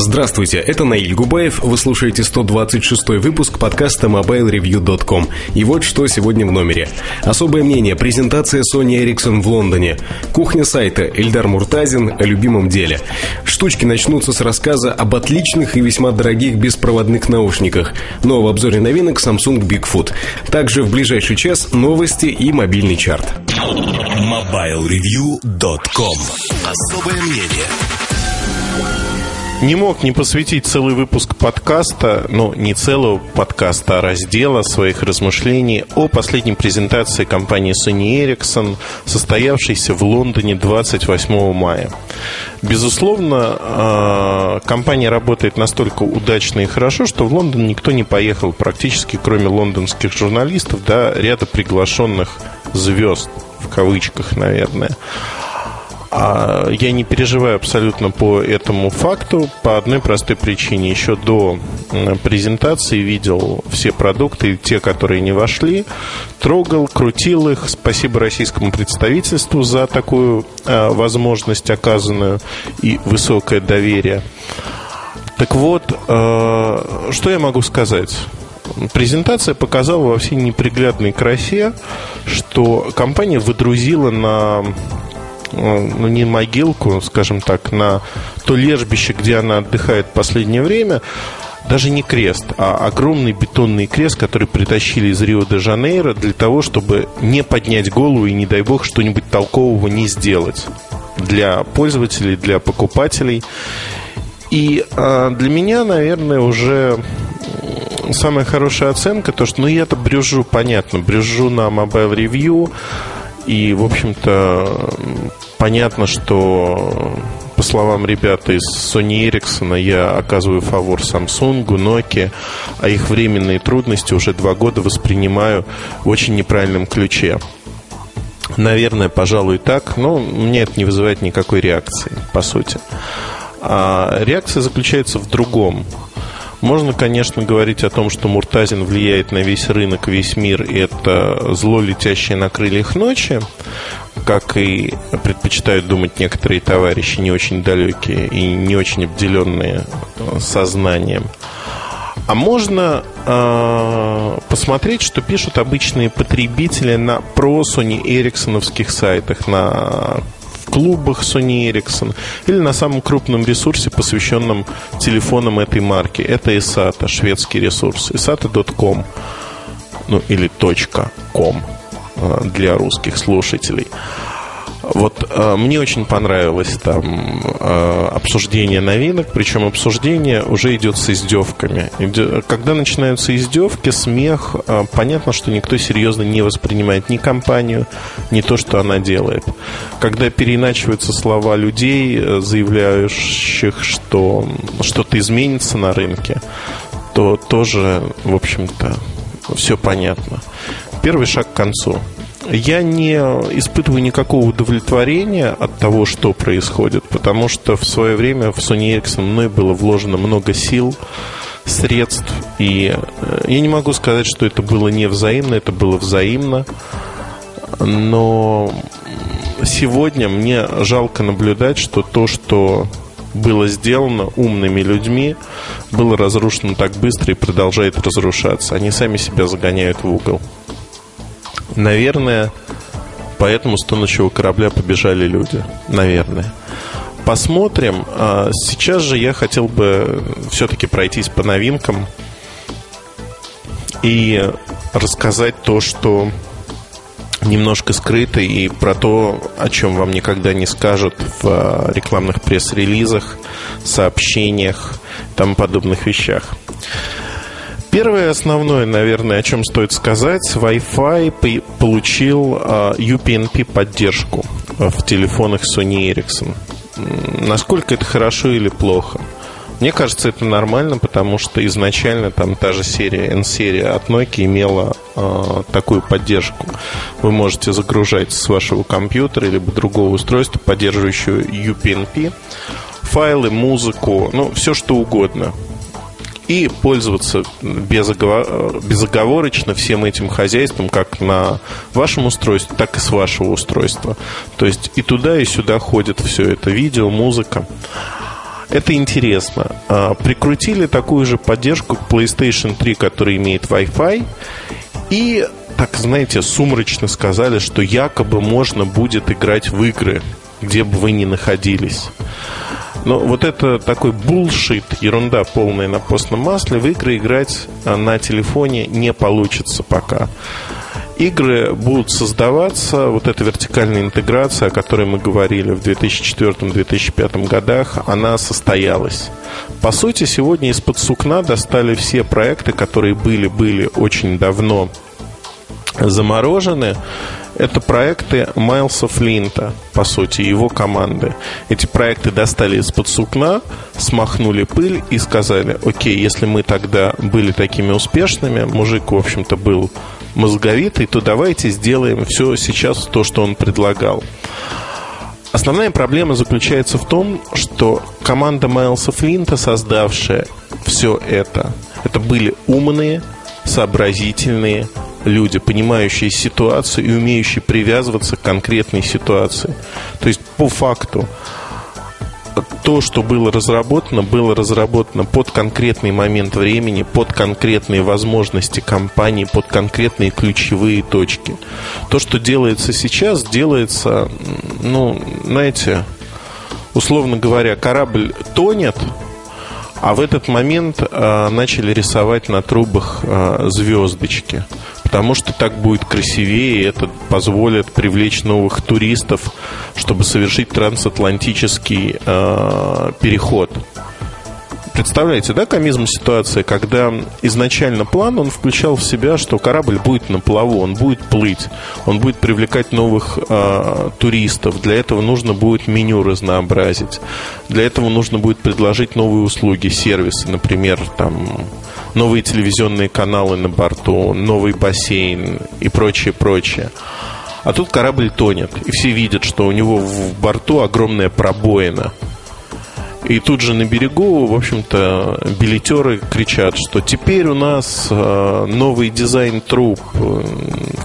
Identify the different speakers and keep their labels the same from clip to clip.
Speaker 1: Здравствуйте, это Наиль Губаев. Вы слушаете 126 выпуск подкаста MobileReview.com. И вот что сегодня в номере. Особое мнение. Презентация Sony Ericsson в Лондоне. Кухня сайта. Эльдар Муртазин о любимом деле. Штучки начнутся с рассказа об отличных и весьма дорогих беспроводных наушниках. Но в обзоре новинок Samsung Bigfoot. Также в ближайший час новости и мобильный чарт.
Speaker 2: MobileReview.com Особое мнение
Speaker 3: не мог не посвятить целый выпуск подкаста, ну, не целого подкаста, а раздела своих размышлений о последней презентации компании Sony Ericsson, состоявшейся в Лондоне 28 мая. Безусловно, а, компания работает настолько удачно и хорошо, что в Лондон никто не поехал практически, кроме лондонских журналистов, да, ряда приглашенных звезд, в кавычках, наверное. А я не переживаю абсолютно по этому факту по одной простой причине. Еще до презентации видел все продукты, те, которые не вошли, трогал, крутил их. Спасибо российскому представительству за такую а, возможность оказанную и высокое доверие. Так вот, а, что я могу сказать? Презентация показала во всей неприглядной красе, что компания выдрузила на ну, не могилку, скажем так, на то лежбище, где она отдыхает последнее время, даже не крест, а огромный бетонный крест, который притащили из Рио-де-Жанейро для того, чтобы не поднять голову и, не дай бог, что-нибудь толкового не сделать для пользователей, для покупателей. И а, для меня, наверное, уже самая хорошая оценка, то, что, ну, я-то брюжу, понятно, брюжу на Mobile Review, и, в общем-то, понятно, что по словам ребят из Sony Ericsson, я оказываю фавор Samsung, Nokia, а их временные трудности уже два года воспринимаю в очень неправильном ключе. Наверное, пожалуй, так, но мне это не вызывает никакой реакции, по сути. А реакция заключается в другом. Можно, конечно, говорить о том, что Муртазин влияет на весь рынок, весь мир, и это зло, летящее на крыльях ночи, как и предпочитают думать некоторые товарищи, не очень далекие и не очень обделенные сознанием. А можно э, посмотреть, что пишут обычные потребители на про Sony Эриксоновских сайтах, на клубах Sony Ericsson или на самом крупном ресурсе, посвященном телефонам этой марки. Это ISATA, шведский ресурс. isata.com ну или .com э, для русских слушателей. Вот э, мне очень понравилось там э, обсуждение новинок, причем обсуждение уже идет с издевками. Когда начинаются издевки, смех, э, понятно, что никто серьезно не воспринимает ни компанию, ни то, что она делает. Когда переиначиваются слова людей, э, заявляющих, что что-то изменится на рынке, то тоже, в общем-то, все понятно. Первый шаг к концу я не испытываю никакого удовлетворения от того, что происходит, потому что в свое время в Sony Ericsson мной было вложено много сил, средств, и э, я не могу сказать, что это было не взаимно, это было взаимно, но сегодня мне жалко наблюдать, что то, что было сделано умными людьми, было разрушено так быстро и продолжает разрушаться. Они сами себя загоняют в угол. Наверное, поэтому с тонущего корабля побежали люди. Наверное. Посмотрим. А, сейчас же я хотел бы все-таки пройтись по новинкам и рассказать то, что немножко скрыто и про то, о чем вам никогда не скажут в а, рекламных пресс-релизах, сообщениях, там подобных вещах. Первое основное, наверное, о чем стоит сказать, Wi-Fi получил UPnP а, поддержку в телефонах Sony Ericsson. Насколько это хорошо или плохо? Мне кажется, это нормально, потому что изначально там та же серия, N-серия от Nokia имела э, такую поддержку. Вы можете загружать с вашего компьютера или другого устройства, поддерживающего UPnP, файлы, музыку, ну, все что угодно и пользоваться безоговорочно всем этим хозяйством, как на вашем устройстве, так и с вашего устройства. То есть и туда, и сюда ходит все это, видео, музыка. Это интересно. А, прикрутили такую же поддержку к PlayStation 3, который имеет Wi-Fi. И, так знаете, сумрачно сказали, что якобы можно будет играть в игры, где бы вы ни находились. Но вот это такой булшит, ерунда полная на постном масле, в игры играть а, на телефоне не получится пока. Игры будут создаваться, вот эта вертикальная интеграция, о которой мы говорили в 2004-2005 годах, она состоялась. По сути, сегодня из-под сукна достали все проекты, которые были-были очень давно заморожены. Это проекты Майлса Флинта, по сути, его команды. Эти проекты достали из-под сукна, смахнули пыль и сказали, окей, если мы тогда были такими успешными, мужик, в общем-то, был мозговитый, то давайте сделаем все сейчас то, что он предлагал. Основная проблема заключается в том, что команда Майлса Флинта, создавшая все это, это были умные, сообразительные люди, понимающие ситуацию и умеющие привязываться к конкретной ситуации. То есть по факту то, что было разработано, было разработано под конкретный момент времени, под конкретные возможности компании, под конкретные ключевые точки. То, что делается сейчас, делается, ну, знаете, условно говоря, корабль тонет, а в этот момент э, начали рисовать на трубах э, звездочки потому что так будет красивее, и это позволит привлечь новых туристов, чтобы совершить трансатлантический э, переход. Представляете, да, комизм ситуация, когда изначально план, он включал в себя, что корабль будет на плаву, он будет плыть, он будет привлекать новых э, туристов. Для этого нужно будет меню разнообразить. Для этого нужно будет предложить новые услуги, сервисы, например, там новые телевизионные каналы на борту, новый бассейн и прочее, прочее. А тут корабль тонет, и все видят, что у него в борту огромная пробоина. И тут же на берегу, в общем-то, билетеры кричат, что теперь у нас э, новый дизайн труб,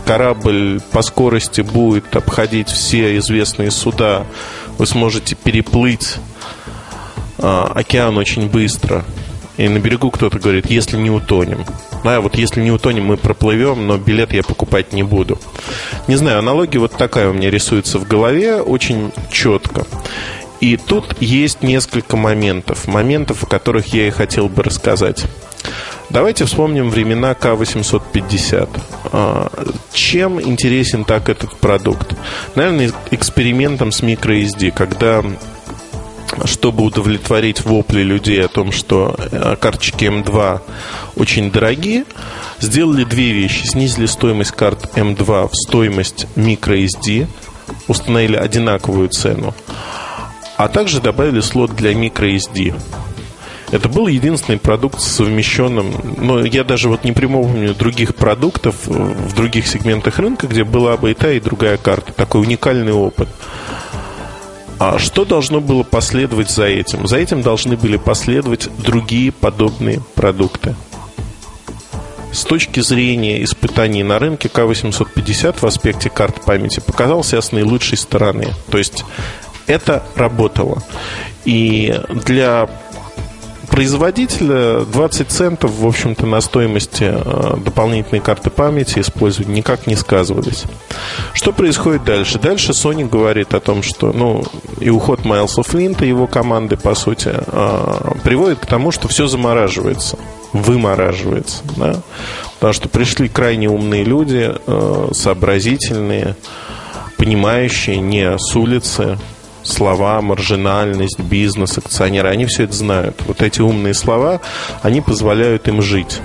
Speaker 3: корабль по скорости будет обходить все известные суда, вы сможете переплыть э, океан очень быстро. И на берегу кто-то говорит, если не утонем. Да, вот если не утонем, мы проплывем, но билет я покупать не буду. Не знаю, аналогия вот такая у меня рисуется в голове, очень четко. И тут есть несколько моментов, моментов, о которых я и хотел бы рассказать. Давайте вспомним времена К-850. А, чем интересен так этот продукт? Наверное, экспериментом с microSD, когда чтобы удовлетворить вопли людей о том, что э, карточки М2 очень дорогие, сделали две вещи. Снизили стоимость карт М2 в стоимость microSD, установили одинаковую цену, а также добавили слот для microSD. Это был единственный продукт с совмещенным, но я даже вот не припомню других продуктов в других сегментах рынка, где была бы и та, и другая карта. Такой уникальный опыт. А что должно было последовать за этим? За этим должны были последовать другие подобные продукты. С точки зрения испытаний на рынке К850 в аспекте карт памяти показался с наилучшей стороны. То есть это работало. И для производителя 20 центов, в общем-то, на стоимости э, дополнительной карты памяти использовать никак не сказывались. Что происходит дальше? Дальше Sony говорит о том, что ну, и уход Майлса Флинта, его команды, по сути, э, приводит к тому, что все замораживается, вымораживается. Да? Потому что пришли крайне умные люди, э, сообразительные, понимающие не с улицы, слова, маржинальность, бизнес, акционеры, они все это знают. Вот эти умные слова, они позволяют им жить.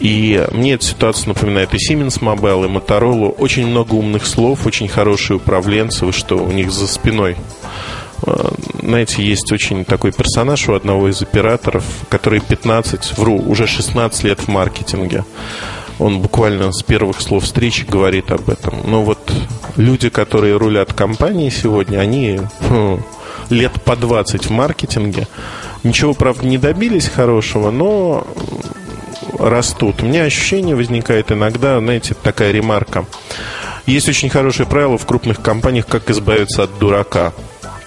Speaker 3: И мне эта ситуация напоминает и Siemens Mobile, и Motorola. Очень много умных слов, очень хорошие управленцы. Что, у них за спиной? Э, знаете, есть очень такой персонаж у одного из операторов, который 15, вру, уже 16 лет в маркетинге. Он буквально с первых слов встречи говорит об этом. Но вот люди, которые рулят компанией сегодня, они хм, лет по 20 в маркетинге. Ничего, правда, не добились хорошего, но растут. У меня ощущение возникает иногда, знаете, такая ремарка. Есть очень хорошее правило в крупных компаниях, как избавиться от дурака.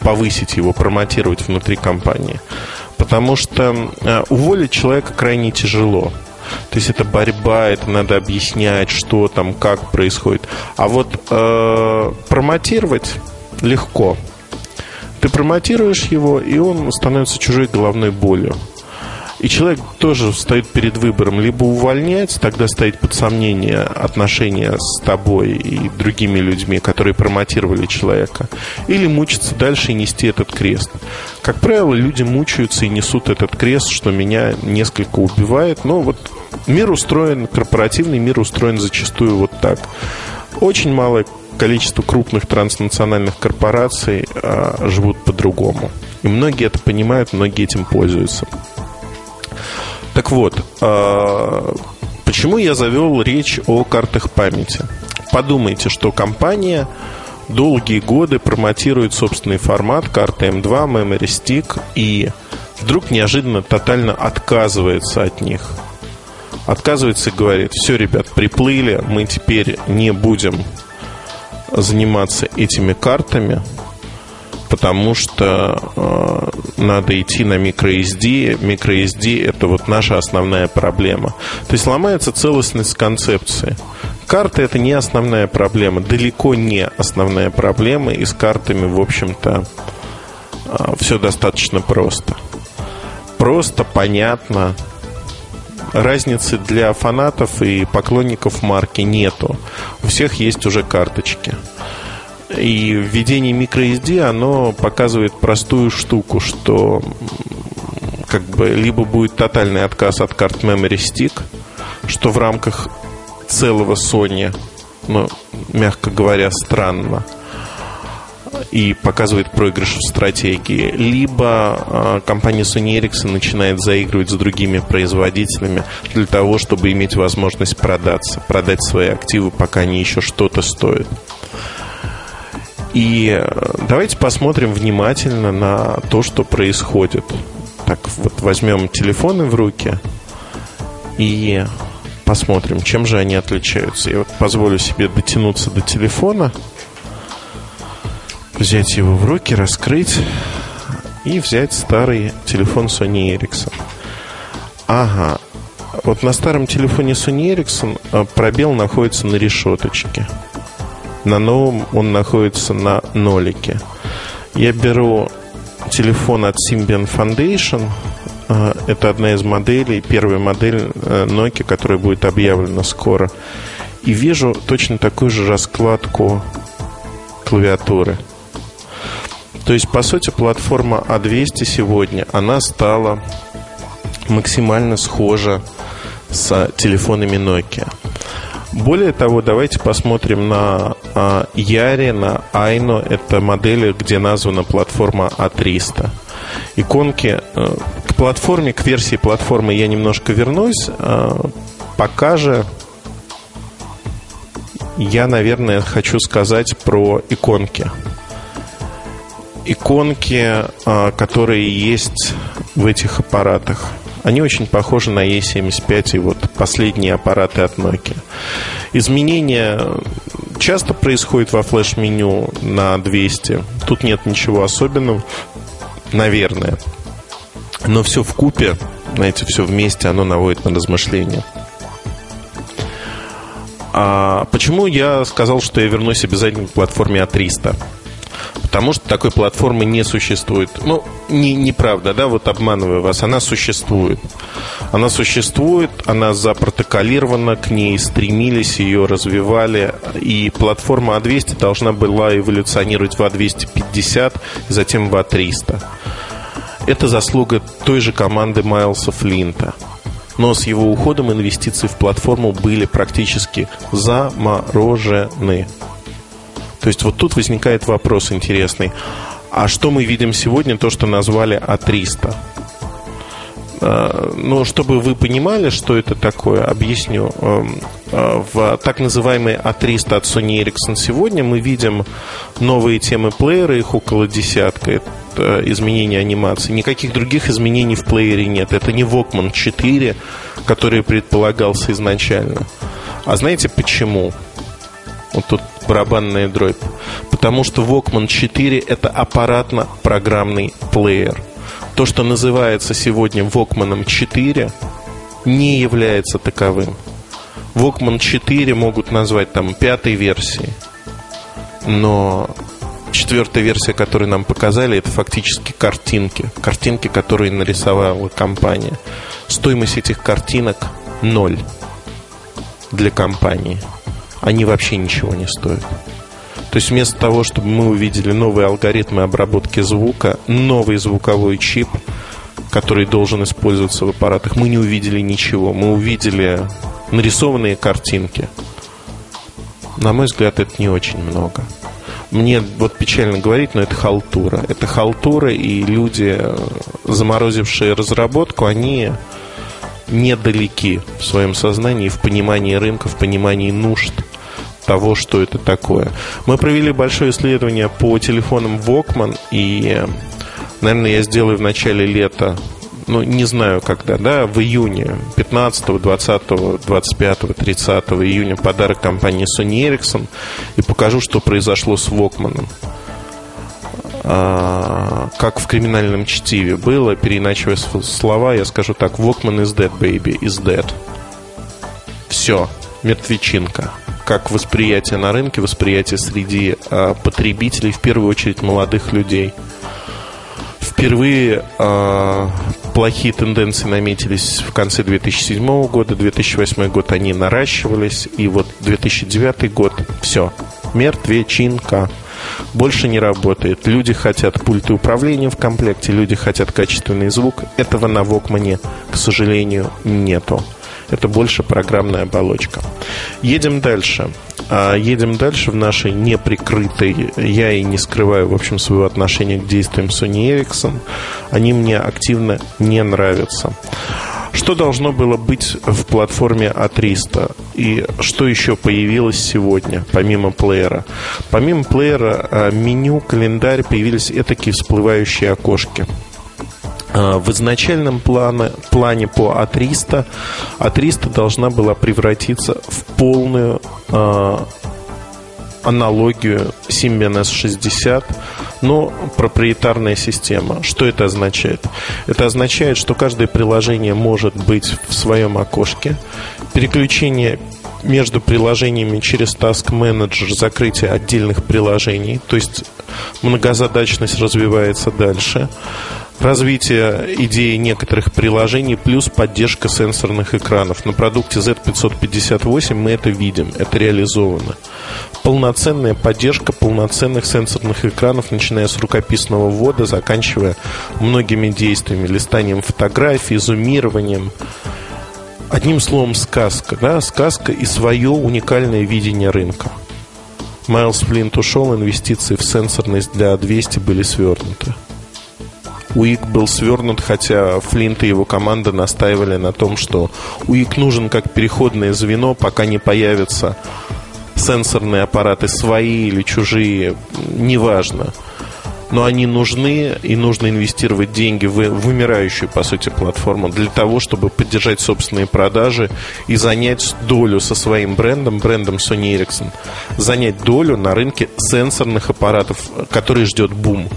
Speaker 3: Повысить его, промотировать внутри компании. Потому что э, уволить человека крайне тяжело. То есть это борьба, это надо объяснять, что там, как происходит. А вот э, промотировать легко. Ты промотируешь его, и он становится чужой головной болью. И человек тоже стоит перед выбором либо увольнять, тогда стоит под сомнение отношения с тобой и другими людьми, которые промотировали человека, или мучиться дальше и нести этот крест. Как правило, люди мучаются и несут этот крест, что меня несколько убивает. Но вот мир устроен, корпоративный мир устроен зачастую вот так. Очень малое количество крупных транснациональных корпораций а, живут по-другому. И многие это понимают, многие этим пользуются. Так вот, а, почему я завел речь о картах памяти? Подумайте, что компания долгие годы промотирует собственный формат карты M2, Memory Stick и вдруг неожиданно тотально отказывается от них. Отказывается и говорит, все, ребят, приплыли, мы теперь не будем заниматься этими картами, потому что э, надо идти на microSD. MicroSD это вот наша основная проблема. То есть ломается целостность концепции. Карты это не основная проблема, далеко не основная проблема, и с картами, в общем-то, э, все достаточно просто. Просто, понятно, разницы для фанатов и поклонников марки нету. У всех есть уже карточки. И введение microSD, оно показывает простую штуку, что как бы либо будет тотальный отказ от карт Memory Stick, что в рамках целого Sony, ну, мягко говоря, странно, и показывает проигрыш в стратегии, либо э, компания Sony Ericsson начинает заигрывать с другими производителями для того, чтобы иметь возможность продаться, продать свои активы, пока они еще что-то стоят. И э, давайте посмотрим внимательно на то, что происходит. Так, вот возьмем телефоны в руки и посмотрим, чем же они отличаются. Я вот позволю себе дотянуться до телефона, взять его в руки, раскрыть и взять старый телефон Sony Ericsson. Ага, вот на старом телефоне Sony Ericsson э, пробел находится на решеточке. На новом он находится на нолике. Я беру телефон от Symbian Foundation. А, это одна из моделей, первая модель э, Nokia, которая будет объявлена скоро. И вижу точно такую же раскладку клавиатуры. То есть, по сути, платформа A200 сегодня, она стала максимально схожа с телефонами Nokia. Более того, давайте посмотрим на а, Яре, на Айно. Это модели, где названа платформа А300. Иконки э, к платформе, к версии платформы я немножко вернусь. Э, пока же я, наверное, хочу сказать про иконки. Иконки, э, которые есть в этих аппаратах – они очень похожи на E75 и вот последние аппараты от Nokia. Изменения часто происходят во флеш-меню на 200. Тут нет ничего особенного, наверное. Но все в купе, знаете, все вместе, оно наводит на размышления. А почему я сказал, что я вернусь обязательно к платформе А300? Потому что такой платформы не существует. Ну, не, неправда, да, вот обманываю вас. Она существует. Она существует, она запротоколирована, к ней стремились, ее развивали. И платформа А200 должна была эволюционировать в А250, затем в А300. Это заслуга той же команды Майлса Флинта. Но с его уходом инвестиции в платформу были практически заморожены. То есть вот тут возникает вопрос интересный. А что мы видим сегодня, то, что назвали А300? А, ну, чтобы вы понимали, что это такое, объясню. Эм, э, в так называемой А300 от Sony Ericsson сегодня мы видим новые темы плеера, их около десятка. э, изменения анимации. Никаких других изменений в плеере нет. Это не Walkman 4, который предполагался изначально. А знаете почему? Вот тут барабанная дробь. Потому что Walkman 4 это аппаратно-программный плеер. То, что называется сегодня Walkman 4, не является таковым. Walkman 4 могут назвать там пятой версией. Но четвертая версия, которую нам показали, это фактически картинки. Картинки, которые нарисовала компания. Стоимость этих картинок ноль для компании. Они вообще ничего не стоят. То есть вместо того, чтобы мы увидели новые алгоритмы обработки звука, новый звуковой чип, который должен использоваться в аппаратах, мы не увидели ничего. Мы увидели нарисованные картинки. На мой взгляд, это не очень много. Мне вот печально говорить, но это халтура. Это халтура, и люди, заморозившие разработку, они недалеки в своем сознании, в понимании рынка, в понимании нужд того, что это такое. Мы провели большое исследование по телефонам Walkman, и, наверное, я сделаю в начале лета ну, не знаю когда, да, в июне, 15, 20, 25, 30 июня подарок компании Sony Ericsson и покажу, что произошло с Walkman. А, как в криминальном чтиве было, переиначивая слова, я скажу так, Walkman is dead, baby, is dead. Все, мертвечинка. Как восприятие на рынке, восприятие среди а, потребителей, в первую очередь молодых людей – Впервые э, плохие тенденции наметились в конце 2007 года, 2008 год они наращивались, и вот 2009 год все, мертвечинка. Больше не работает. Люди хотят пульты управления в комплекте, люди хотят качественный звук. Этого на Вокмане, к сожалению, нету. Это больше программная оболочка. Едем дальше. А едем дальше в нашей неприкрытой, я и не скрываю, в общем, своего отношения к действиям Sony Ericsson. Они мне активно не нравятся. Что должно было быть в платформе А300? И что еще появилось сегодня, помимо плеера? Помимо плеера, а, меню, календарь появились такие всплывающие окошки. А, в изначальном плане, плане по А300 А300 должна была превратиться в полную э, аналогию Symbian S60, но проприетарная система. Что это означает? Это означает, что каждое приложение может быть в своем окошке. Переключение между приложениями через Task Manager, закрытие отдельных приложений, то есть многозадачность развивается дальше развитие идеи некоторых приложений плюс поддержка сенсорных экранов. На продукте Z558 мы это видим, это реализовано. Полноценная поддержка полноценных сенсорных экранов, начиная с рукописного ввода, заканчивая многими действиями, листанием фотографий, зумированием. Одним словом, сказка, да, сказка и свое уникальное видение рынка. Майлз Флинт ушел, инвестиции в сенсорность для 200 были свернуты. УИК был свернут, хотя Флинт и его команда настаивали на том, что УИК нужен как переходное звено, пока не появятся сенсорные аппараты свои или чужие, неважно но они нужны, и нужно инвестировать деньги в вымирающую, по сути, платформу для того, чтобы поддержать собственные продажи и занять долю со своим брендом, брендом Sony Ericsson, занять долю на рынке сенсорных аппаратов, который ждет бум.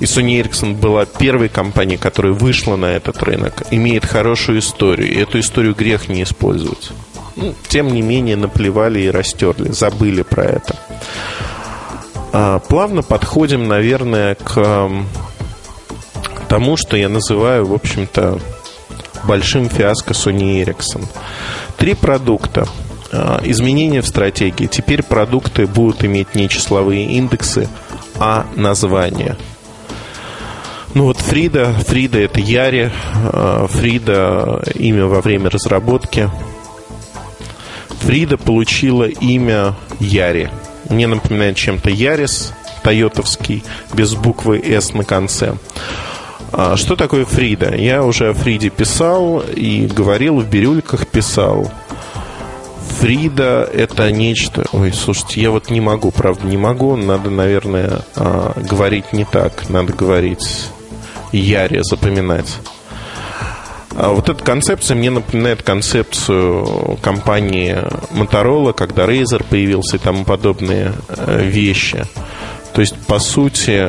Speaker 3: И Sony Ericsson была первой компанией, которая вышла на этот рынок, имеет хорошую историю, и эту историю грех не использовать. Ну, тем не менее, наплевали и растерли, забыли про это. А, плавно подходим, наверное, к тому, что я называю, в общем-то, большим фиаско Sony Ericsson. Три продукта. А, изменения в стратегии. Теперь продукты будут иметь не числовые индексы, а названия. Ну вот Фрида, Фрида это Яри, а, Фрида имя во время разработки. Фрида получила имя Яри – мне напоминает чем-то Ярис, тойотовский, без буквы «С» на конце. А что такое Фрида? Я уже о Фриде писал и говорил, в бирюльках писал. Фрида это нечто... Ой, слушайте, я вот не могу, правда, не могу. Надо, наверное, а, говорить не так. Надо говорить Яре, запоминать. А вот эта концепция мне напоминает концепцию компании Motorola, когда Razer появился и тому подобные э, вещи. То есть, по сути,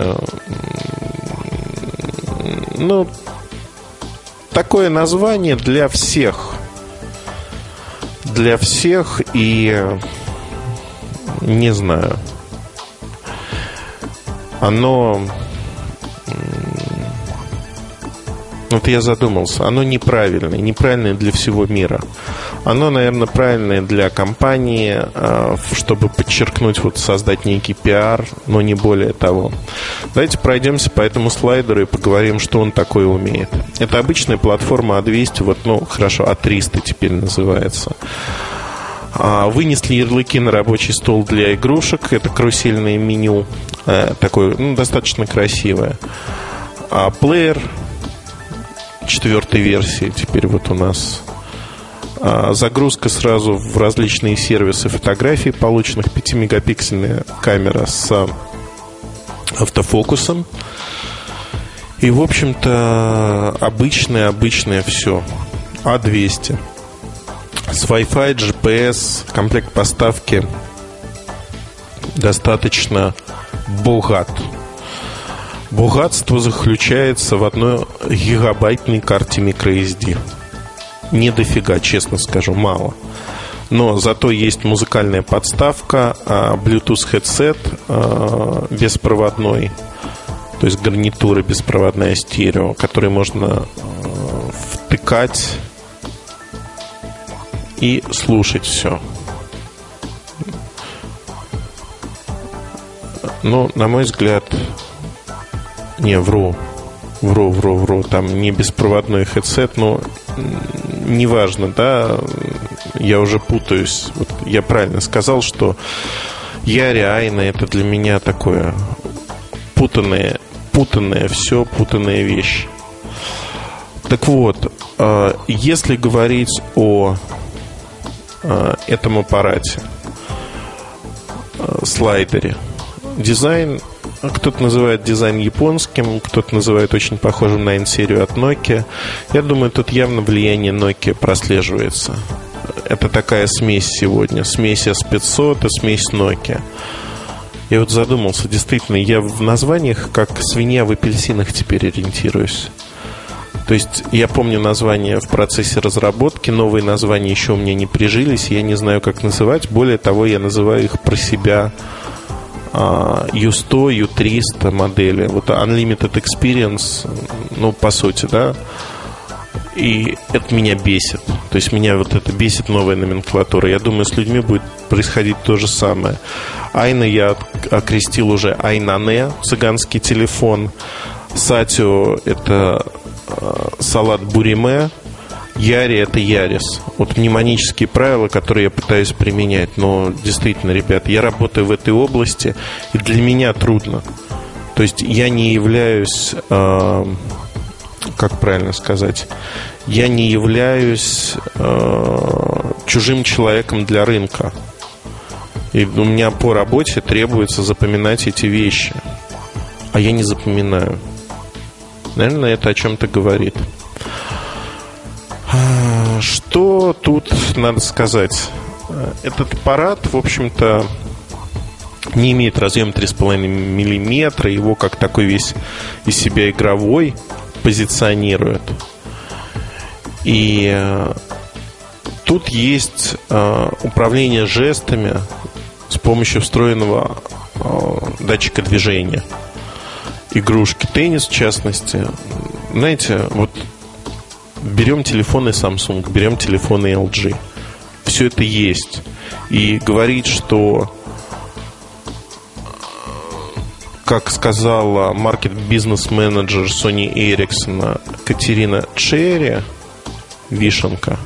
Speaker 3: ну, такое название для всех. Для всех и не знаю. Оно вот я задумался, оно неправильное, неправильное для всего мира. Оно, наверное, правильное для компании, а, чтобы подчеркнуть, вот создать некий пиар, но не более того. Давайте пройдемся по этому слайдеру и поговорим, что он такое умеет. Это обычная платформа А200, вот, ну, хорошо, А300 теперь называется. А, вынесли ярлыки на рабочий стол для игрушек. Это карусельное меню. Э, такое, ну, достаточно красивое. А плеер четвертой версии теперь вот у нас. А, загрузка сразу в различные сервисы фотографий, полученных 5-мегапиксельная камера с автофокусом. И, в общем-то, обычное-обычное все. А200. С Wi-Fi, GPS, комплект поставки достаточно богат. Богатство заключается в одной гигабайтной карте microSD. Не дофига, честно скажу, мало. Но зато есть музыкальная подставка, а, Bluetooth headset а, беспроводной, то есть гарнитура беспроводная стерео, который можно а, втыкать и слушать все. Ну, на мой взгляд, не, вру. Вру, вру, вру. Там не беспроводной хедсет, но неважно, да, я уже путаюсь. Вот я правильно сказал, что Яри Айна это для меня такое путанное, путанное все, путанная вещь. Так вот, а, если говорить о а, этом аппарате, а, слайдере, дизайн кто-то называет дизайн японским, кто-то называет очень похожим на N-серию от Nokia. Я думаю, тут явно влияние Nokia прослеживается. Это такая смесь сегодня. Смесь S500 и смесь Nokia. Я вот задумался, действительно, я в названиях как свинья в апельсинах теперь ориентируюсь. То есть я помню названия в процессе разработки, новые названия еще у меня не прижились, я не знаю, как называть. Более того, я называю их про себя U100, U300 модели. Вот Unlimited Experience, ну, по сути, да. И это меня бесит. То есть меня вот это бесит новая номенклатура. Я думаю, с людьми будет происходить то же самое. Айна я окрестил уже Айнане, цыганский телефон. Сатио это э, салат буриме, Яри это Ярис. Вот мнемонические правила, которые я пытаюсь применять. Но действительно, ребят, я работаю в этой области, и для меня трудно. То есть я не являюсь, э, как правильно сказать, я не являюсь э, чужим человеком для рынка. И у меня по работе требуется запоминать эти вещи. А я не запоминаю. Наверное, это о чем-то говорит. Что тут надо сказать? Этот аппарат, в общем-то, не имеет разъема 3,5 мм, его как такой весь из себя игровой позиционирует. И э, тут есть э, управление жестами с помощью встроенного э, датчика движения. Игрушки теннис, в частности. Знаете, вот берем телефоны Samsung, берем телефоны LG. Все это есть. И говорить, что как сказала маркет-бизнес-менеджер Sony Ericsson Катерина Черри, Вишенка.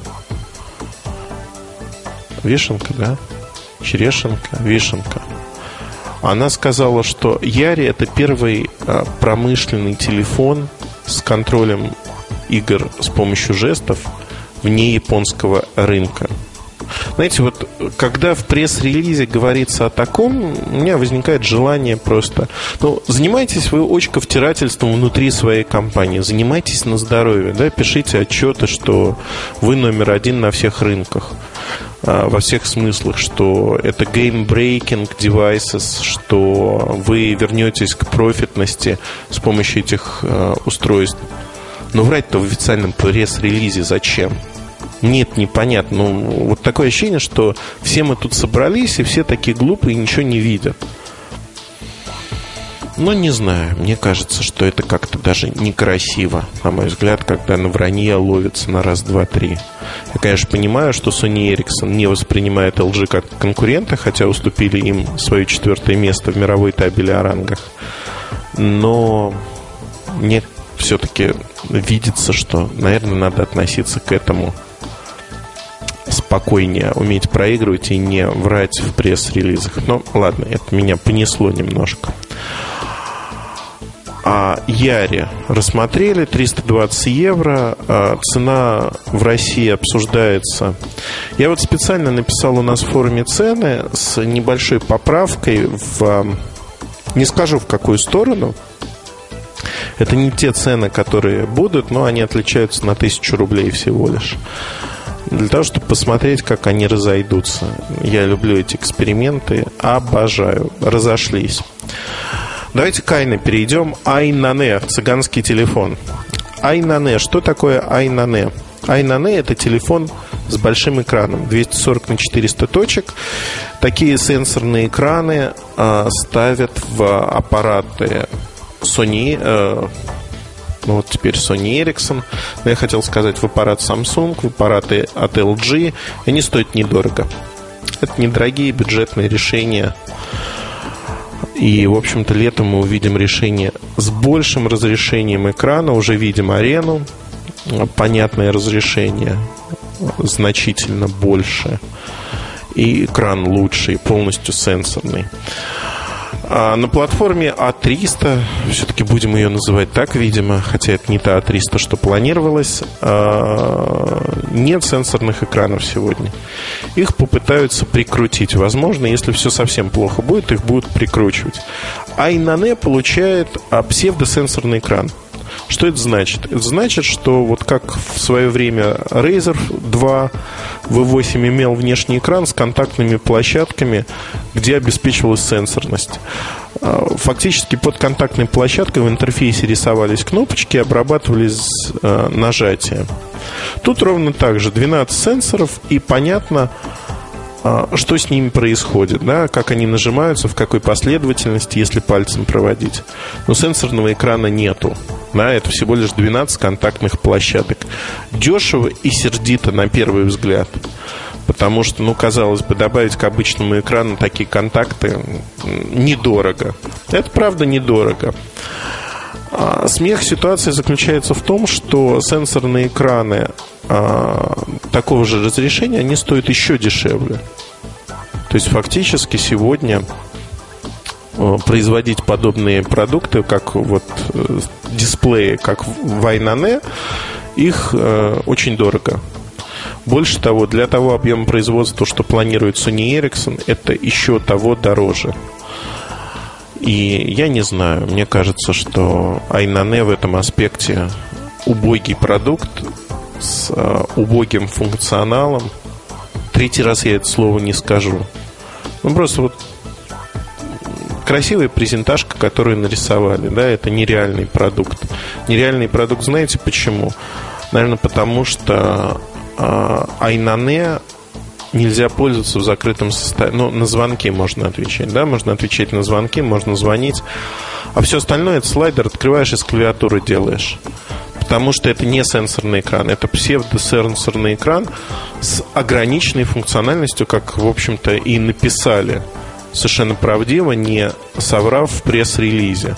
Speaker 3: Вишенка, да? Черешенка, Вишенка. Она сказала, что Яри это первый а, промышленный телефон с контролем игр с помощью жестов вне японского рынка. знаете, вот когда в пресс-релизе говорится о таком, у меня возникает желание просто... Ну, занимайтесь вы очковтирательством внутри своей компании, занимайтесь на здоровье, да, пишите отчеты, что вы номер один на всех рынках а, во всех смыслах, что это game-breaking devices, что вы вернетесь к профитности с помощью этих э, устройств. Но врать-то в официальном пресс-релизе зачем? Нет, непонятно. Ну, вот такое ощущение, что все мы тут собрались, и все такие глупые и ничего не видят. Но не знаю, мне кажется, что это как-то даже некрасиво, на мой взгляд, когда на вранье ловится на раз, два, три. Я, конечно, понимаю, что Sony Ericsson не воспринимает LG как конкурента, хотя уступили им свое четвертое место в мировой табеле о рангах. Но мне все-таки видится, что, наверное, надо относиться к этому спокойнее, уметь проигрывать и не врать в пресс-релизах. Но ладно, это меня понесло немножко. А Яре рассмотрели 320 евро. А цена в России обсуждается. Я вот специально написал у нас в форуме цены с небольшой поправкой в... Не скажу в какую сторону. Это не те цены, которые будут, но они отличаются на тысячу рублей всего лишь для того, чтобы посмотреть, как они разойдутся. Я люблю эти эксперименты, обожаю. Разошлись. Давайте к Айне перейдем. Айнане, цыганский телефон. Айнане, что такое Айнане? Айнане это телефон с большим экраном, 240 на 400 точек. Такие сенсорные экраны э, ставят в аппараты Sony, э, ну вот теперь Sony Ericsson, но я хотел сказать в аппарат Samsung, в аппараты от LG, они стоят недорого. Это недорогие бюджетные решения. И, в общем-то, летом мы увидим решение с большим разрешением экрана, уже видим арену, понятное разрешение, значительно больше, и экран лучший, полностью сенсорный. А на платформе А300, все-таки будем ее называть так, видимо, хотя это не та А300, что планировалось, а, нет сенсорных экранов сегодня. Их попытаются прикрутить. Возможно, если все совсем плохо будет, их будут прикручивать. А Инане получает а, псевдосенсорный экран. Что это значит? Это значит, что вот как в свое время Razer 2 V8 имел внешний экран с контактными площадками, где обеспечивалась сенсорность. А, фактически под контактной площадкой в интерфейсе рисовались кнопочки, обрабатывались э, нажатия. Тут ровно так же 12 сенсоров и понятно, а, что с ними происходит, да, как они нажимаются, в какой последовательности, если пальцем проводить. Но сенсорного экрана нету. Да, это всего лишь 12 контактных площадок. Дешево и сердито на первый взгляд. Потому что, ну, казалось бы, добавить к обычному экрану такие контакты недорого. Это правда недорого. А смех ситуации заключается в том, что сенсорные экраны а, такого же разрешения, они стоят еще дешевле. То есть фактически сегодня а, производить подобные продукты, как вот э, дисплеи, как в Айнане, их э, очень дорого. Больше того, для того объема производства, что планирует Sony Ericsson, это еще того дороже. И я не знаю, мне кажется, что Айнане в этом аспекте убогий продукт с э, убогим функционалом. Третий раз я это слово не скажу. Ну, просто вот красивая презентажка, которую нарисовали, да, это нереальный продукт. Нереальный продукт, знаете почему? Наверное, потому что э, Айнане нельзя пользоваться в закрытом состоянии. Ну, на звонки можно отвечать, да, можно отвечать на звонки, можно звонить. А все остальное это слайдер, открываешь из клавиатуры делаешь. Потому что это не сенсорный экран, это псевдосенсорный экран с ограниченной функциональностью, как, в общем-то, и написали. Совершенно правдиво, не соврав в пресс-релизе.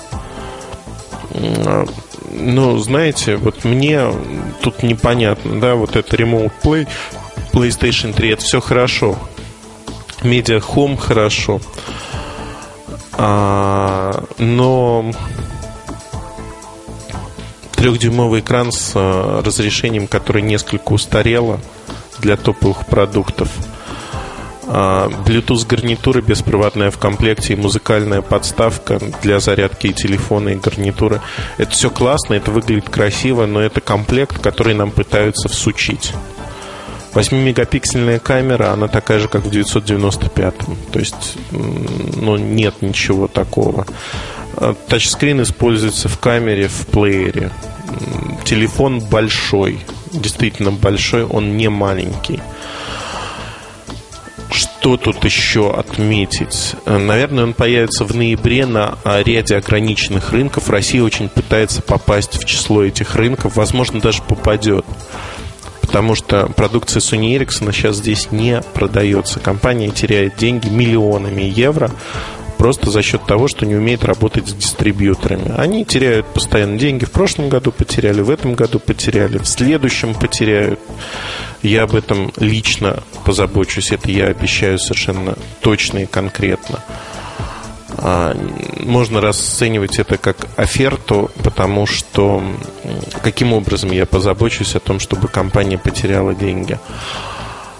Speaker 3: Ну, знаете, вот мне тут непонятно, да, вот это Remote Play, PlayStation 3, это все хорошо. Media Home хорошо. А, но трехдюймовый экран с а, разрешением, которое несколько устарело для топовых продуктов – а, Bluetooth гарнитуры беспроводная в комплекте и музыкальная подставка для зарядки и телефона и гарнитуры. Это все классно, это выглядит красиво, но это комплект, который нам пытаются всучить. 8-мегапиксельная камера, она такая же, как в 995. То есть, ну, нет ничего такого. А, тачскрин используется в камере, в плеере. Телефон большой, действительно большой, он не маленький. Что тут еще отметить? Наверное, он появится в ноябре на ряде ограниченных рынков. Россия очень пытается попасть в число этих рынков. Возможно, даже попадет. Потому что продукция Sony Ericsson сейчас здесь не продается. Компания теряет деньги миллионами евро просто за счет того, что не умеет работать с дистрибьюторами. Они теряют постоянно деньги. В прошлом году потеряли, в этом году потеряли, в следующем потеряют. Я об этом лично позабочусь. Это я обещаю совершенно точно и конкретно. А, можно расценивать это как оферту, потому что каким образом я позабочусь о том, чтобы компания потеряла деньги.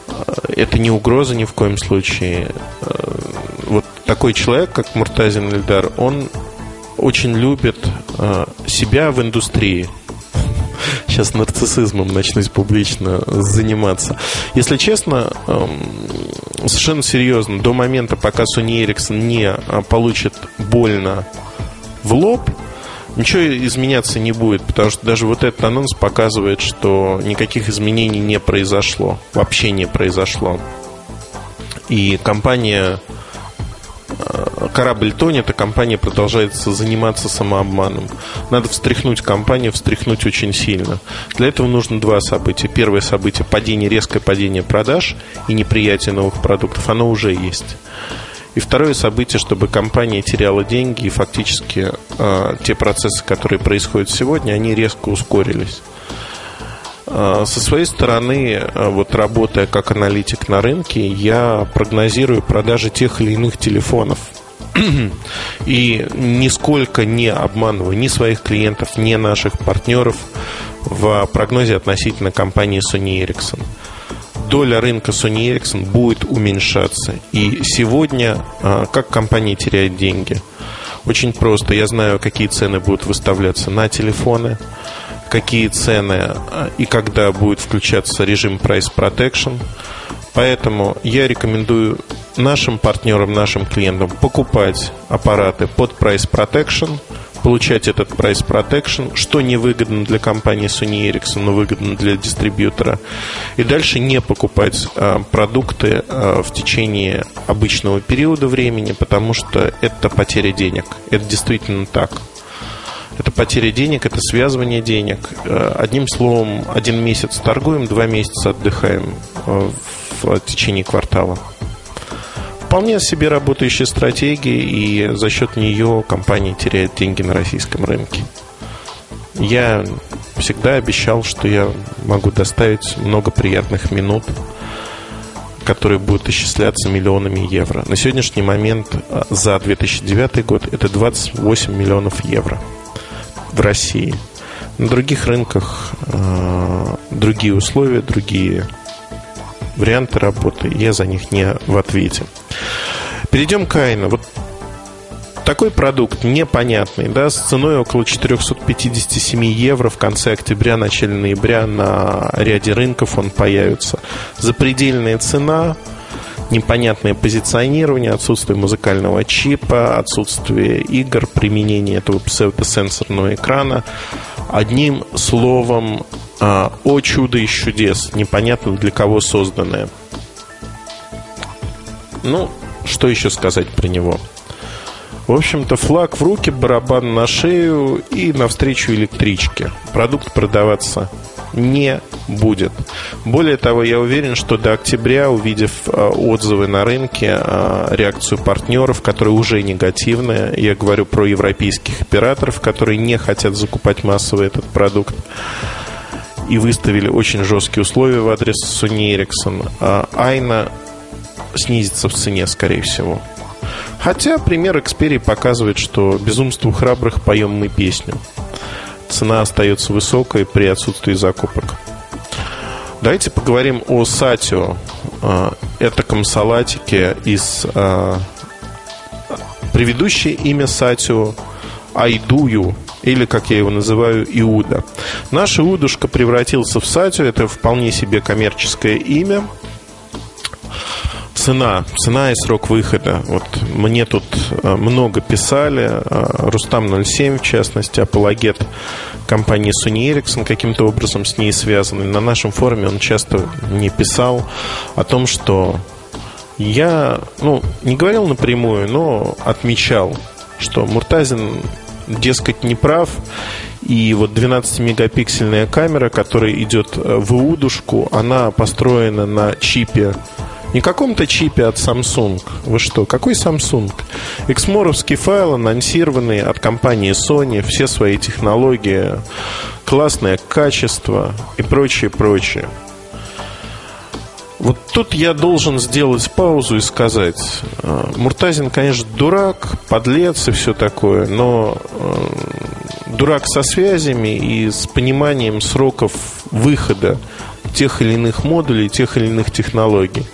Speaker 3: А, это не угроза ни в коем случае. А, вот такой человек, как Муртазин Ильдар, он очень любит себя в индустрии. Сейчас нарциссизмом начнусь публично заниматься. Если честно, э, совершенно серьезно, до момента, пока Sony Ericsson не а, получит больно в лоб, ничего изменяться не будет, потому что даже вот этот анонс показывает, что никаких изменений не произошло, вообще не произошло. И компания корабль тонет, а компания продолжает заниматься самообманом. Надо встряхнуть компанию, встряхнуть очень сильно. Для этого нужно два события. Первое событие – падение, резкое падение продаж и неприятие новых продуктов. Оно уже есть. И второе событие, чтобы компания теряла деньги и фактически э, те процессы, которые происходят сегодня, они резко ускорились. Со своей стороны, вот работая как аналитик на рынке, я прогнозирую продажи тех или иных телефонов – и нисколько не обманываю ни своих клиентов, ни наших партнеров в прогнозе относительно компании Sony Ericsson. Доля рынка Sony Ericsson будет уменьшаться. И сегодня а, как компания теряет деньги? Очень просто. Я знаю, какие цены будут выставляться на телефоны, какие цены а, и когда будет включаться режим Price Protection. Поэтому я рекомендую нашим партнерам, нашим клиентам покупать аппараты под Price Protection, получать этот Price Protection, что невыгодно для компании Sony Ericsson, но выгодно для дистрибьютора. И дальше не покупать а, продукты а, в течение обычного периода времени, потому что это потеря денег. Это действительно так. Это потеря денег, это связывание денег. А, одним словом, один месяц торгуем, два месяца отдыхаем а, в течение квартала вполне себе работающая стратегия, и за счет нее компания теряет деньги на российском рынке. Я всегда обещал, что я могу доставить много приятных минут, которые будут исчисляться миллионами евро. На сегодняшний момент за 2009 год это 28 миллионов евро в России. На других рынках э, другие условия, другие варианты работы. Я за них не в ответе. Перейдем к Айна. Вот такой продукт непонятный, да, с ценой около 457 евро в конце октября, начале ноября на ряде рынков он появится. Запредельная цена, непонятное позиционирование, отсутствие музыкального чипа, отсутствие игр, применение этого псевдосенсорного экрана. Одним словом, а, о чудо из чудес, непонятно для кого созданное. Ну, что еще сказать про него? В общем-то, флаг в руки, барабан на шею и навстречу электричке. Продукт продаваться не будет. Более того, я уверен, что до октября, увидев а, отзывы на рынке, а, реакцию партнеров, которые уже негативные, я говорю про европейских операторов, которые не хотят закупать массово этот продукт, и выставили очень жесткие условия в адрес Sony Ericsson. А Айна снизится в цене, скорее всего. Хотя пример Xperia показывает, что безумству храбрых поем мы песню. Цена остается высокой при отсутствии закупок. Давайте поговорим о Сатио. э, этаком салатике из э, предыдущее имя Сатио Айдую, или, как я его называю, Иуда. Наш Иудушка превратился в Сатио, это вполне себе коммерческое имя. Цена, цена и срок выхода. Вот мне тут э, много писали, э, Рустам 07 в частности, апологет компании Sony Ericsson, каким-то образом с ней связанный. На нашем форуме он часто не писал о том, что я, ну, не говорил напрямую, но отмечал, что Муртазин, дескать, не прав. И вот 12-мегапиксельная камера, которая идет э, в удушку, она построена на чипе не каком-то чипе от Samsung. Вы что, какой Samsung? Эксморовский файл, анонсированный от компании Sony, все свои технологии, классное качество и прочее, прочее. Вот тут я должен сделать паузу и сказать, э, Муртазин, конечно, дурак, подлец и все такое, но э, дурак со связями и с пониманием сроков выхода тех или иных модулей, тех или иных технологий.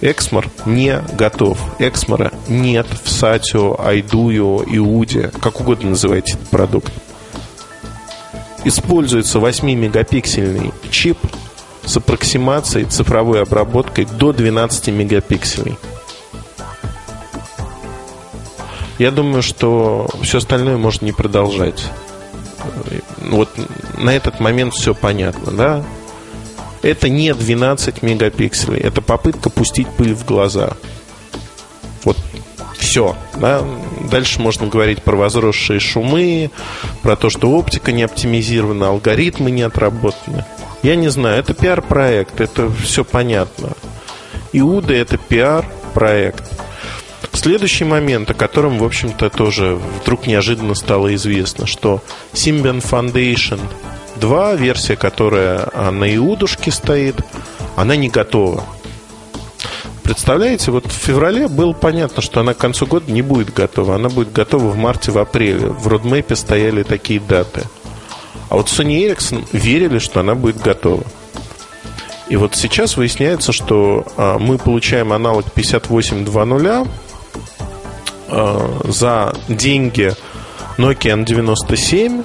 Speaker 3: Эксмор не готов. Эксмора нет в Сатио, Айдуо, Иуде, как угодно называйте этот продукт. Используется 8-мегапиксельный чип с аппроксимацией цифровой обработкой до 12 мегапикселей. Я думаю, что все остальное можно не продолжать. Вот на этот момент все понятно, да? Это не 12 мегапикселей, это попытка пустить пыль в глаза. Вот все. Да? Дальше можно говорить про возросшие шумы, про то, что оптика не оптимизирована, алгоритмы не отработаны. Я не знаю, это пиар-проект, это все понятно. Иуда – это пиар-проект. Следующий момент, о котором, в общем-то, тоже вдруг неожиданно стало известно, что Symbian Foundation 2, версия, которая на Иудушке стоит, она не готова. Представляете, вот в феврале было понятно, что она к концу года не будет готова. Она будет готова в марте, в апреле. В родмэпе стояли такие даты – а вот Sony Ericsson верили, что она будет готова. И вот сейчас выясняется, что а, мы получаем аналог 5820 а, за деньги Nokia N97.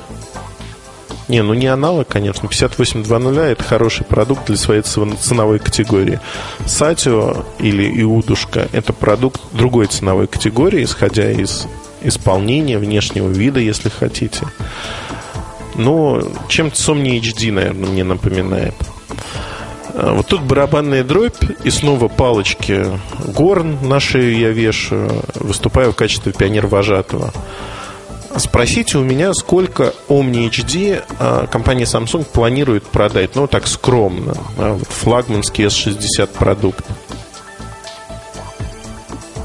Speaker 3: Не, ну не аналог, конечно. 5820 это хороший продукт для своей ценовой категории. Сатио или Иудушка это продукт другой ценовой категории, исходя из исполнения, внешнего вида, если хотите. Но чем-то Somni HD, наверное, мне напоминает. А, вот тут барабанная дробь и снова палочки горн на шею я вешаю, выступаю в качестве пионер-вожатого. Спросите у меня, сколько Omni HD а, компания Samsung планирует продать, ну так скромно, а, флагманский S60 продукт.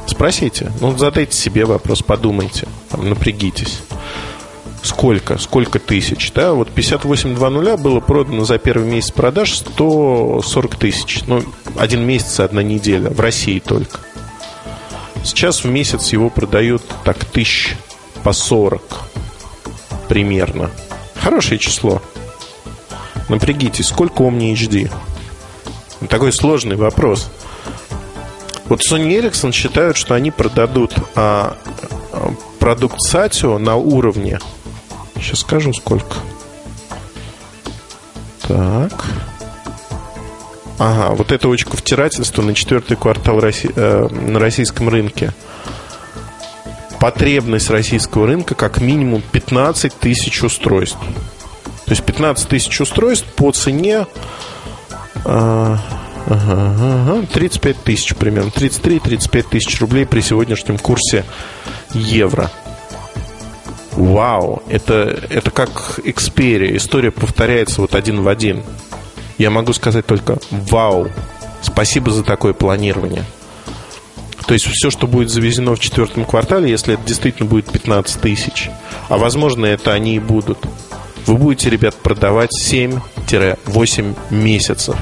Speaker 3: Спросите, ну задайте себе вопрос, подумайте, там, напрягитесь. Сколько, сколько тысяч, да, вот 58.2.0 было продано за первый месяц продаж 140 тысяч, ну, один месяц, одна неделя, в России только. Сейчас в месяц его продают так тысяч по 40 примерно. Хорошее число. Напрягитесь, сколько Omni HD? Такой сложный вопрос. Вот Sony Ericsson считают, что они продадут а, продукт Satio на уровне Сейчас скажу сколько. Так. Ага, вот это очко втирательства на четвертый квартал Росси... э, на российском рынке. Потребность российского рынка как минимум 15 тысяч устройств. То есть 15 тысяч устройств по цене э, ага, ага, 35 тысяч примерно. 33-35 тысяч рублей при сегодняшнем курсе евро вау, это, это как Xperia, история повторяется вот один в один. Я могу сказать только вау, спасибо за такое планирование. То есть все, что будет завезено в четвертом квартале, если это действительно будет 15 тысяч, а возможно это они и будут, вы будете, ребят, продавать 7-8 месяцев.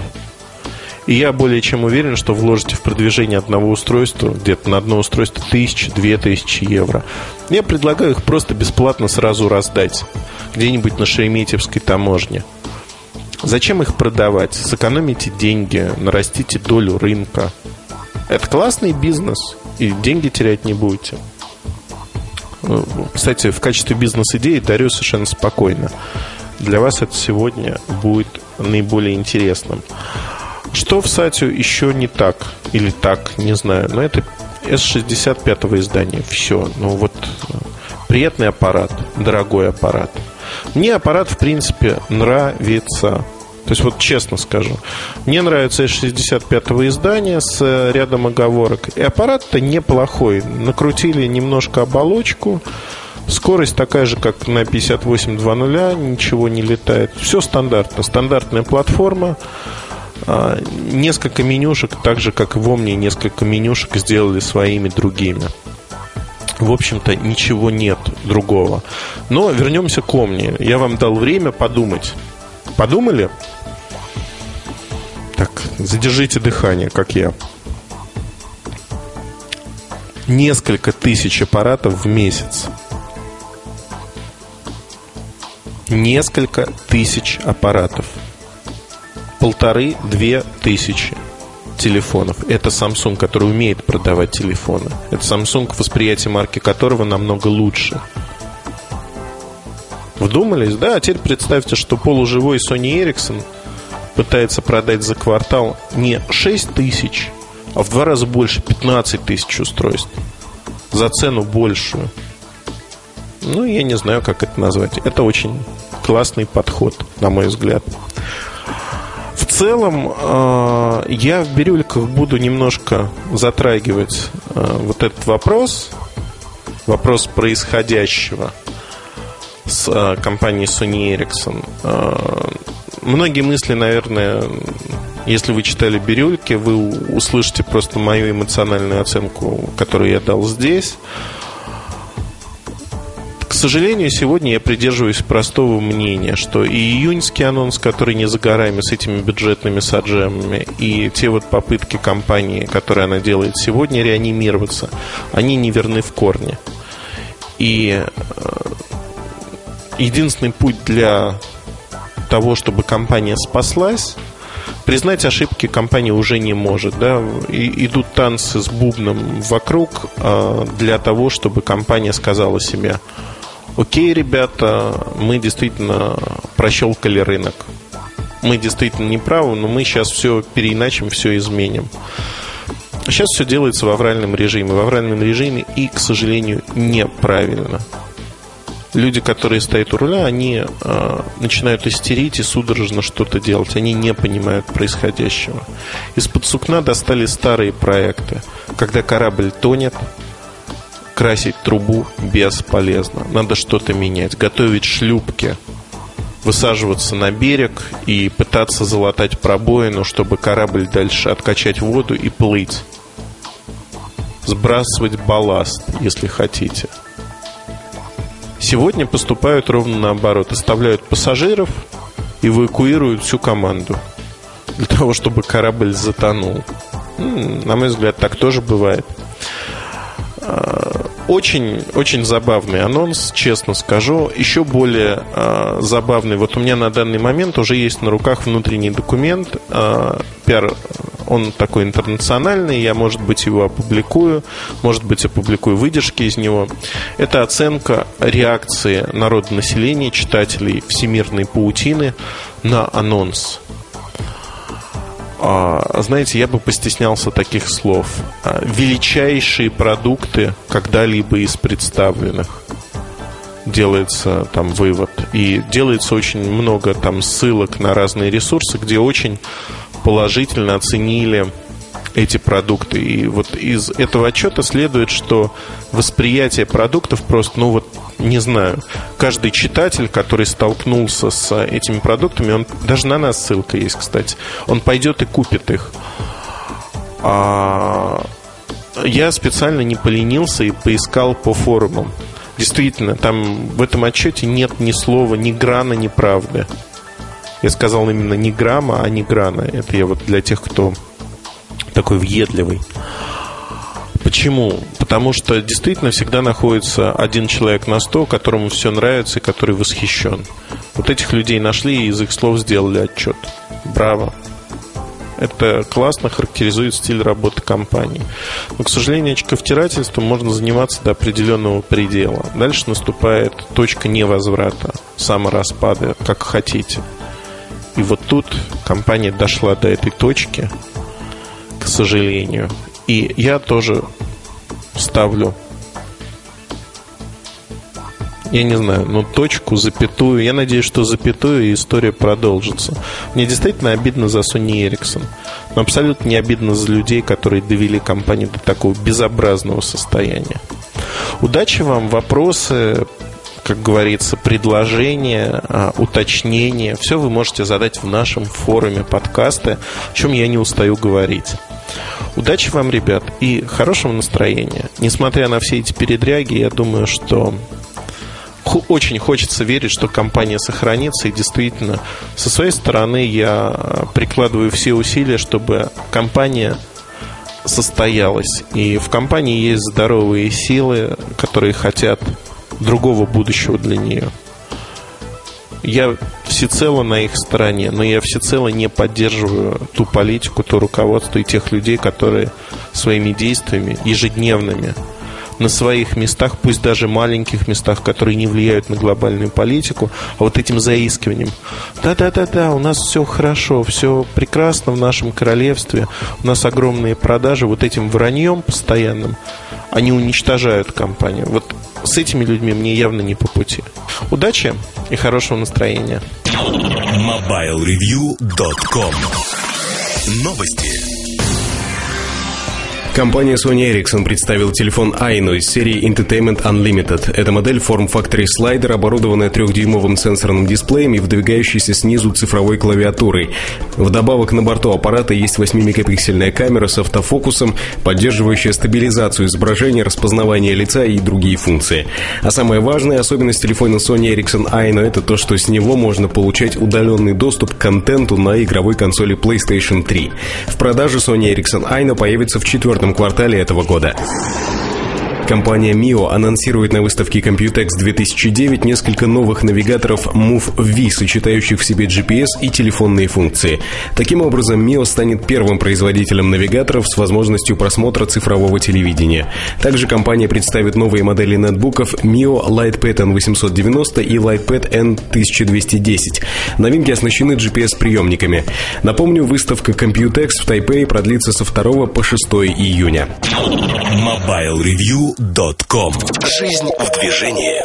Speaker 3: И я более чем уверен, что вложите в продвижение одного устройства, где-то на одно устройство тысячи, две тысячи евро. Я предлагаю их просто бесплатно сразу раздать где-нибудь на Шереметьевской таможне. Зачем их продавать? Сэкономите деньги, нарастите долю рынка. Это классный бизнес, и деньги терять не будете. Кстати, в качестве бизнес-идеи дарю совершенно спокойно. Для вас это сегодня будет наиболее интересным. Что в Сатю еще не так? Или так, не знаю. Но это S65 издание. Все. Ну вот приятный аппарат, дорогой аппарат. Мне аппарат, в принципе, нравится. То есть, вот честно скажу, мне нравится S65 издание с рядом оговорок. И аппарат-то неплохой. Накрутили немножко оболочку. Скорость такая же, как на 58.2.0, ничего не летает. Все стандартно. Стандартная платформа. А, несколько менюшек, так же, как в Omni, несколько менюшек сделали своими другими. В общем-то, ничего нет другого. Но вернемся к Omni. Я вам дал время подумать. Подумали? Так, задержите дыхание, как я. Несколько тысяч аппаратов в месяц. Несколько тысяч аппаратов. Полторы-две тысячи телефонов. Это Samsung, который умеет продавать телефоны. Это Samsung, восприятие марки которого намного лучше. Вдумались? Да, а теперь представьте, что полуживой Sony Ericsson – пытается продать за квартал не 6 тысяч, а в два раза больше, 15 тысяч устройств. За цену большую. Ну, я не знаю, как это назвать. Это очень классный подход, на мой взгляд. В целом, э, я в бирюльках буду немножко затрагивать э, вот этот вопрос, вопрос происходящего с э, компанией Sony Ericsson многие мысли, наверное, если вы читали «Бирюльки», вы услышите просто мою эмоциональную оценку, которую я дал здесь. К сожалению, сегодня я придерживаюсь простого мнения, что и июньский анонс, который не за горами с этими бюджетными саджемами, и те вот попытки компании, которые она делает сегодня, реанимироваться, они не верны в корне. И э, единственный путь для того, чтобы компания спаслась, признать ошибки компания уже не может. Да? И, идут танцы с бубном вокруг э, для того, чтобы компания сказала себе, окей, ребята, мы действительно прощелкали рынок. Мы действительно не правы, но мы сейчас все переиначим, все изменим. Сейчас все делается в авральном режиме. В авральном режиме и, к сожалению, неправильно люди, которые стоят у руля, они э, начинают истерить и судорожно что-то делать. Они не понимают происходящего. Из-под сукна достали старые проекты. Когда корабль тонет, красить трубу бесполезно. Надо что-то менять. Готовить шлюпки. Высаживаться на берег и пытаться залатать пробоину, чтобы корабль дальше откачать воду и плыть. Сбрасывать балласт, если хотите. Сегодня поступают ровно наоборот. Оставляют пассажиров, эвакуируют всю команду для того, чтобы корабль затонул. На мой взгляд, так тоже бывает. Очень, очень забавный анонс, честно скажу. Еще более э, забавный. Вот у меня на данный момент уже есть на руках внутренний документ. Э, он такой интернациональный. Я, может быть, его опубликую. Может быть, опубликую выдержки из него. Это оценка реакции народонаселения, читателей всемирной паутины на анонс знаете, я бы постеснялся таких слов. А, величайшие продукты когда-либо из представленных делается там вывод. И делается очень много там ссылок на разные ресурсы, где очень положительно оценили эти продукты. И вот из этого отчета следует, что восприятие продуктов просто, ну вот, не знаю, каждый читатель, который столкнулся с этими продуктами, он даже на нас ссылка есть, кстати, он пойдет и купит их. А я специально не поленился и поискал по форумам. Действительно, там в этом отчете нет ни слова, ни грана, ни правды. Я сказал именно не грамма, а не грана. Это я вот для тех, кто такой въедливый. Почему? Потому что действительно всегда находится один человек на сто, которому все нравится и который восхищен. Вот этих людей нашли и из их слов сделали отчет. Браво. Это классно характеризует стиль работы компании. Но, к сожалению, очковтирательством можно заниматься до определенного предела. Дальше наступает точка невозврата, самораспада, как хотите. И вот тут компания дошла до этой точки, к сожалению. И я тоже ставлю я не знаю, ну точку, запятую. Я надеюсь, что запятую и история продолжится. Мне действительно обидно за Sony Ericsson. Но абсолютно не обидно за людей, которые довели компанию до такого безобразного состояния. Удачи вам, вопросы, как говорится, предложения, а, уточнения. Все вы можете задать в нашем форуме подкаста, о чем я не устаю говорить. Удачи вам, ребят, и хорошего настроения. Несмотря на все эти передряги, я думаю, что очень хочется верить, что компания сохранится. И действительно, со своей стороны я прикладываю все усилия, чтобы компания состоялась. И в компании есть здоровые силы, которые хотят другого будущего для нее. Я всецело на их стороне, но я всецело не поддерживаю ту политику, то руководство и тех людей, которые своими действиями ежедневными на своих местах, пусть даже маленьких местах, которые не влияют на глобальную политику, а вот этим заискиванием. Да-да-да-да, у нас все хорошо, все прекрасно в нашем королевстве, у нас огромные продажи, вот этим враньем постоянным они уничтожают компанию. Вот с этими людьми мне явно не по пути. Удачи и хорошего настроения.
Speaker 2: MobileReview.com Новости.
Speaker 1: Компания Sony Ericsson представила телефон Aino из серии Entertainment Unlimited. Это модель Form Factory Slider, оборудованная трехдюймовым сенсорным дисплеем и вдвигающейся снизу цифровой клавиатурой. Вдобавок на борту аппарата есть 8-мегапиксельная камера с автофокусом, поддерживающая стабилизацию изображения, распознавание лица и другие функции. А самая важная особенность телефона Sony Ericsson Aino это то, что с него можно получать удаленный доступ к контенту на игровой консоли PlayStation 3. В продаже Sony Ericsson Aino появится в четвертом четвертом квартале этого года. Компания MIO анонсирует на выставке Computex 2009 несколько новых навигаторов Move V, сочетающих в себе GPS и телефонные функции. Таким образом, MIO станет первым производителем навигаторов с возможностью просмотра цифрового телевидения. Также компания представит новые модели нетбуков MIO LightPad N890 и LightPad N1210. Новинки оснащены GPS-приемниками. Напомню, выставка Computex в Тайпее продлится со 2 по 6 июня.
Speaker 2: Mobile Review Ком. Жизнь в движении.